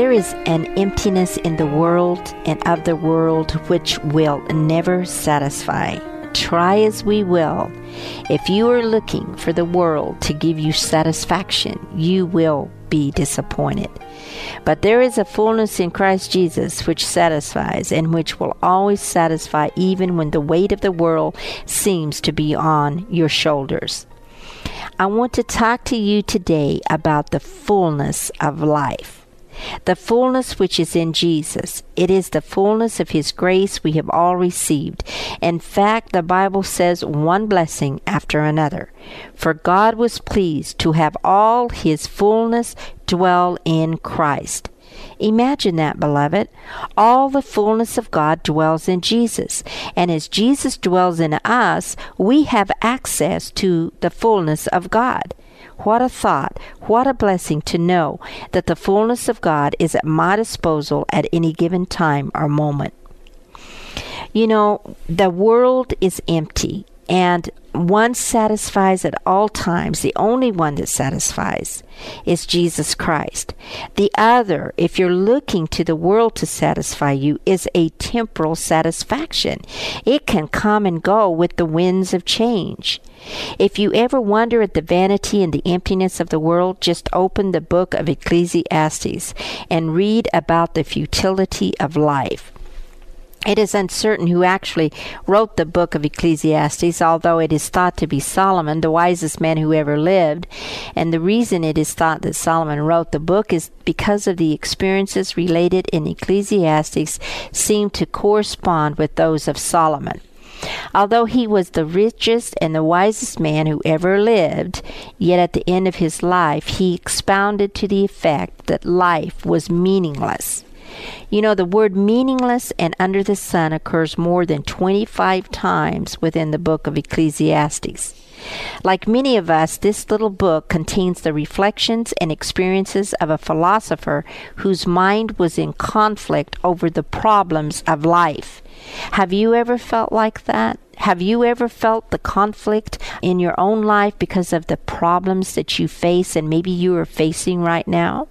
There is an emptiness in the world and of the world which will never satisfy. Try as we will, if you are looking for the world to give you satisfaction, you will be disappointed. But there is a fullness in Christ Jesus which satisfies and which will always satisfy even when the weight of the world seems to be on your shoulders. I want to talk to you today about the fullness of life. The fullness which is in Jesus. It is the fullness of His grace we have all received. In fact, the Bible says one blessing after another. For God was pleased to have all His fullness dwell in Christ. Imagine that, beloved. All the fullness of God dwells in Jesus. And as Jesus dwells in us, we have access to the fullness of God. What a thought, what a blessing to know that the fullness of God is at my disposal at any given time or moment. You know, the world is empty and one satisfies at all times. The only one that satisfies is Jesus Christ. The other, if you're looking to the world to satisfy you, is a temporal satisfaction. It can come and go with the winds of change. If you ever wonder at the vanity and the emptiness of the world, just open the book of Ecclesiastes and read about the futility of life. It is uncertain who actually wrote the book of Ecclesiastes, although it is thought to be Solomon, the wisest man who ever lived. And the reason it is thought that Solomon wrote the book is because of the experiences related in Ecclesiastes seem to correspond with those of Solomon. Although he was the richest and the wisest man who ever lived, yet at the end of his life he expounded to the effect that life was meaningless. You know, the word meaningless and under the sun occurs more than 25 times within the book of Ecclesiastes. Like many of us, this little book contains the reflections and experiences of a philosopher whose mind was in conflict over the problems of life. Have you ever felt like that? Have you ever felt the conflict in your own life because of the problems that you face and maybe you are facing right now?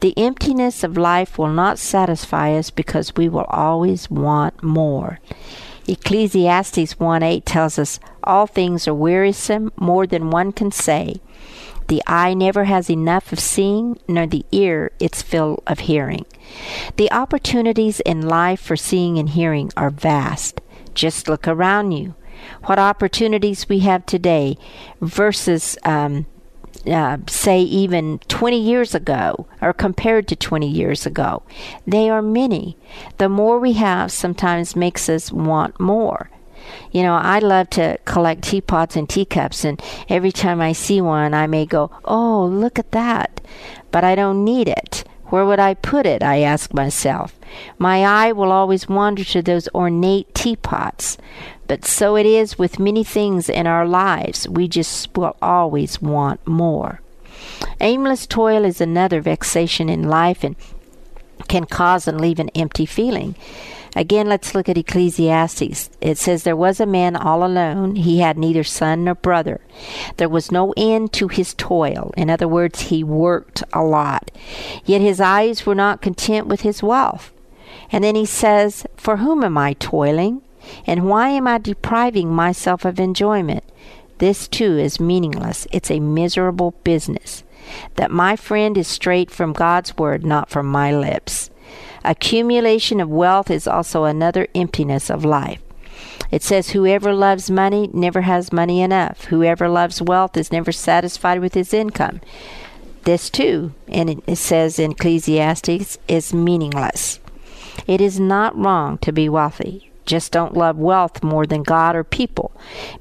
The emptiness of life will not satisfy us because we will always want more. Ecclesiastes 1 8 tells us, All things are wearisome, more than one can say. The eye never has enough of seeing, nor the ear its fill of hearing. The opportunities in life for seeing and hearing are vast. Just look around you. What opportunities we have today versus um, uh, say even 20 years ago or compared to 20 years ago. They are many. The more we have sometimes makes us want more. You know, I love to collect teapots and teacups, and every time I see one, I may go, Oh, look at that. But I don't need it. Where would I put it? I ask myself. My eye will always wander to those ornate teapots. But so it is with many things in our lives. We just will always want more. Aimless toil is another vexation in life and can cause and leave an empty feeling. Again, let's look at Ecclesiastes. It says, There was a man all alone. He had neither son nor brother. There was no end to his toil. In other words, he worked a lot. Yet his eyes were not content with his wealth. And then he says, For whom am I toiling? And why am I depriving myself of enjoyment? This too is meaningless. It's a miserable business. That my friend is straight from God's word, not from my lips. Accumulation of wealth is also another emptiness of life. It says, Whoever loves money never has money enough. Whoever loves wealth is never satisfied with his income. This too, and it says in Ecclesiastes, is meaningless. It is not wrong to be wealthy. Just don't love wealth more than God or people.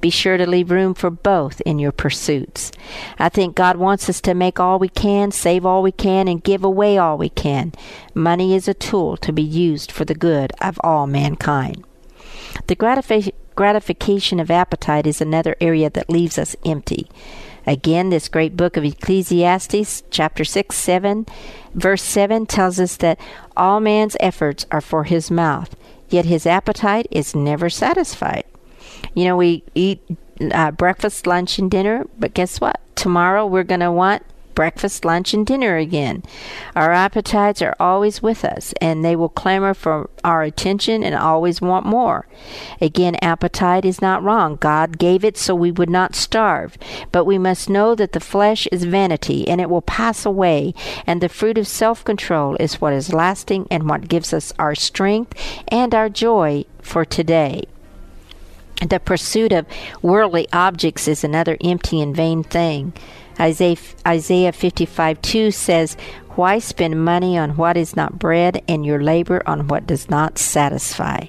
Be sure to leave room for both in your pursuits. I think God wants us to make all we can, save all we can, and give away all we can. Money is a tool to be used for the good of all mankind. The gratification of appetite is another area that leaves us empty. Again, this great book of Ecclesiastes, chapter 6, 7, verse 7 tells us that all man's efforts are for his mouth, yet his appetite is never satisfied. You know, we eat uh, breakfast, lunch, and dinner, but guess what? Tomorrow we're going to want breakfast, lunch, and dinner again. Our appetites are always with us, and they will clamor for our attention and always want more. Again, appetite is not wrong. God gave it so we would not starve. But we must know that the flesh is vanity, and it will pass away, and the fruit of self control is what is lasting and what gives us our strength and our joy for today. The pursuit of worldly objects is another empty and vain thing. Isaiah, Isaiah 55 2 says, Why spend money on what is not bread and your labor on what does not satisfy?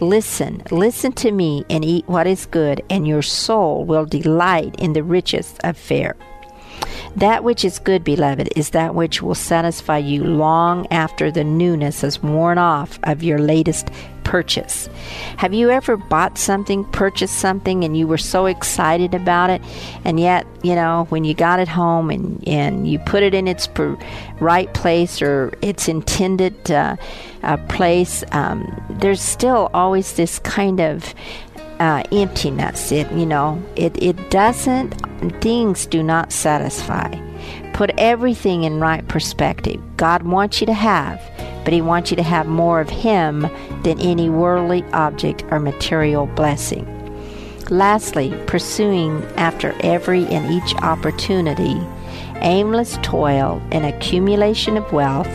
Listen, listen to me and eat what is good, and your soul will delight in the richest of fare. That which is good, beloved, is that which will satisfy you long after the newness has worn off of your latest purchase. Have you ever bought something, purchased something, and you were so excited about it, and yet, you know, when you got it home and, and you put it in its per, right place or its intended uh, uh, place, um, there's still always this kind of uh, emptiness. It, you know, it, it doesn't, things do not satisfy. Put everything in right perspective. God wants you to have, but He wants you to have more of Him than any worldly object or material blessing. Lastly, pursuing after every and each opportunity, aimless toil and accumulation of wealth,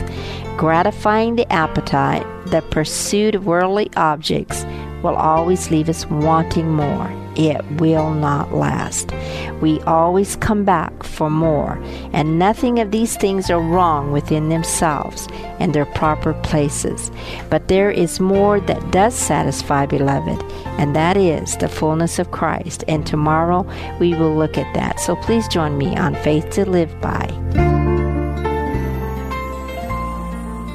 gratifying the appetite, the pursuit of worldly objects will always leave us wanting more it will not last. We always come back for more, and nothing of these things are wrong within themselves and their proper places. But there is more that does satisfy, beloved, and that is the fullness of Christ. And tomorrow we will look at that. So please join me on Faith to Live By.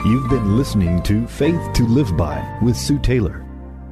You've been listening to Faith to Live By with Sue Taylor.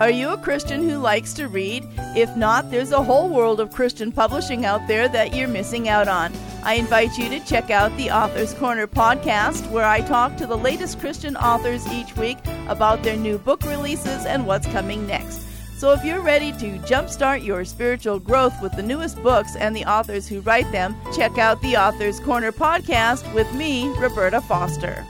Are you a Christian who likes to read? If not, there's a whole world of Christian publishing out there that you're missing out on. I invite you to check out the Author's Corner podcast, where I talk to the latest Christian authors each week about their new book releases and what's coming next. So if you're ready to jumpstart your spiritual growth with the newest books and the authors who write them, check out the Author's Corner podcast with me, Roberta Foster.